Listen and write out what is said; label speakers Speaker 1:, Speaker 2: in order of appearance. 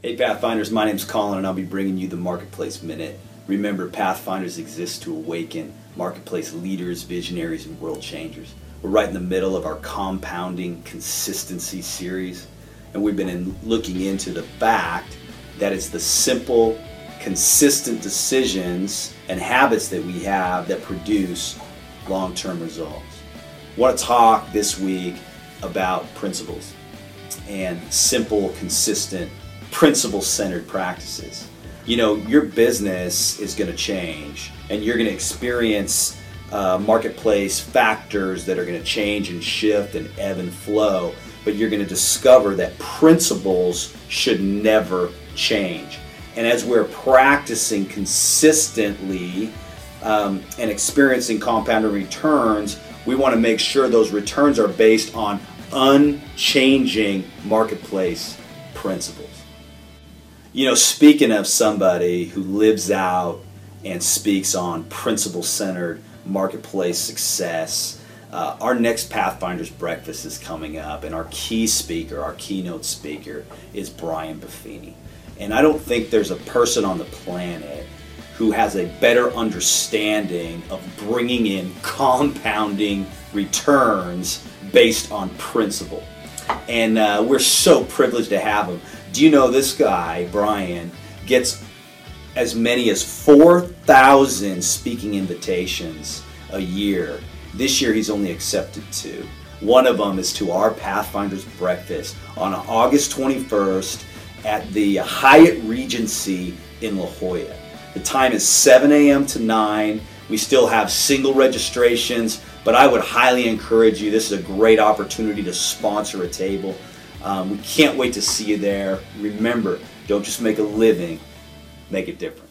Speaker 1: Hey Pathfinders, my name's Colin and I'll be bringing you the Marketplace Minute. Remember, Pathfinders exist to awaken marketplace leaders, visionaries, and world changers. We're right in the middle of our compounding consistency series, and we've been in looking into the fact that it's the simple, consistent decisions and habits that we have that produce long term results. I want to talk this week about principles and simple, consistent principle centered practices. You know, your business is going to change and you're going to experience uh, marketplace factors that are going to change and shift and ebb and flow, but you're going to discover that principles should never change. And as we're practicing consistently um, and experiencing compounded returns, we want to make sure those returns are based on unchanging marketplace principles. You know, speaking of somebody who lives out and speaks on principle centered marketplace success, uh, our next Pathfinders Breakfast is coming up, and our key speaker, our keynote speaker, is Brian Buffini. And I don't think there's a person on the planet who has a better understanding of bringing in compounding returns based on principle. And uh, we're so privileged to have him. Do you know this guy, Brian, gets as many as 4,000 speaking invitations a year. This year he's only accepted two. One of them is to our Pathfinders Breakfast on August 21st at the Hyatt Regency in La Jolla. The time is 7 a.m. to 9. We still have single registrations, but I would highly encourage you. This is a great opportunity to sponsor a table. Um, we can't wait to see you there. Remember, don't just make a living, make a difference.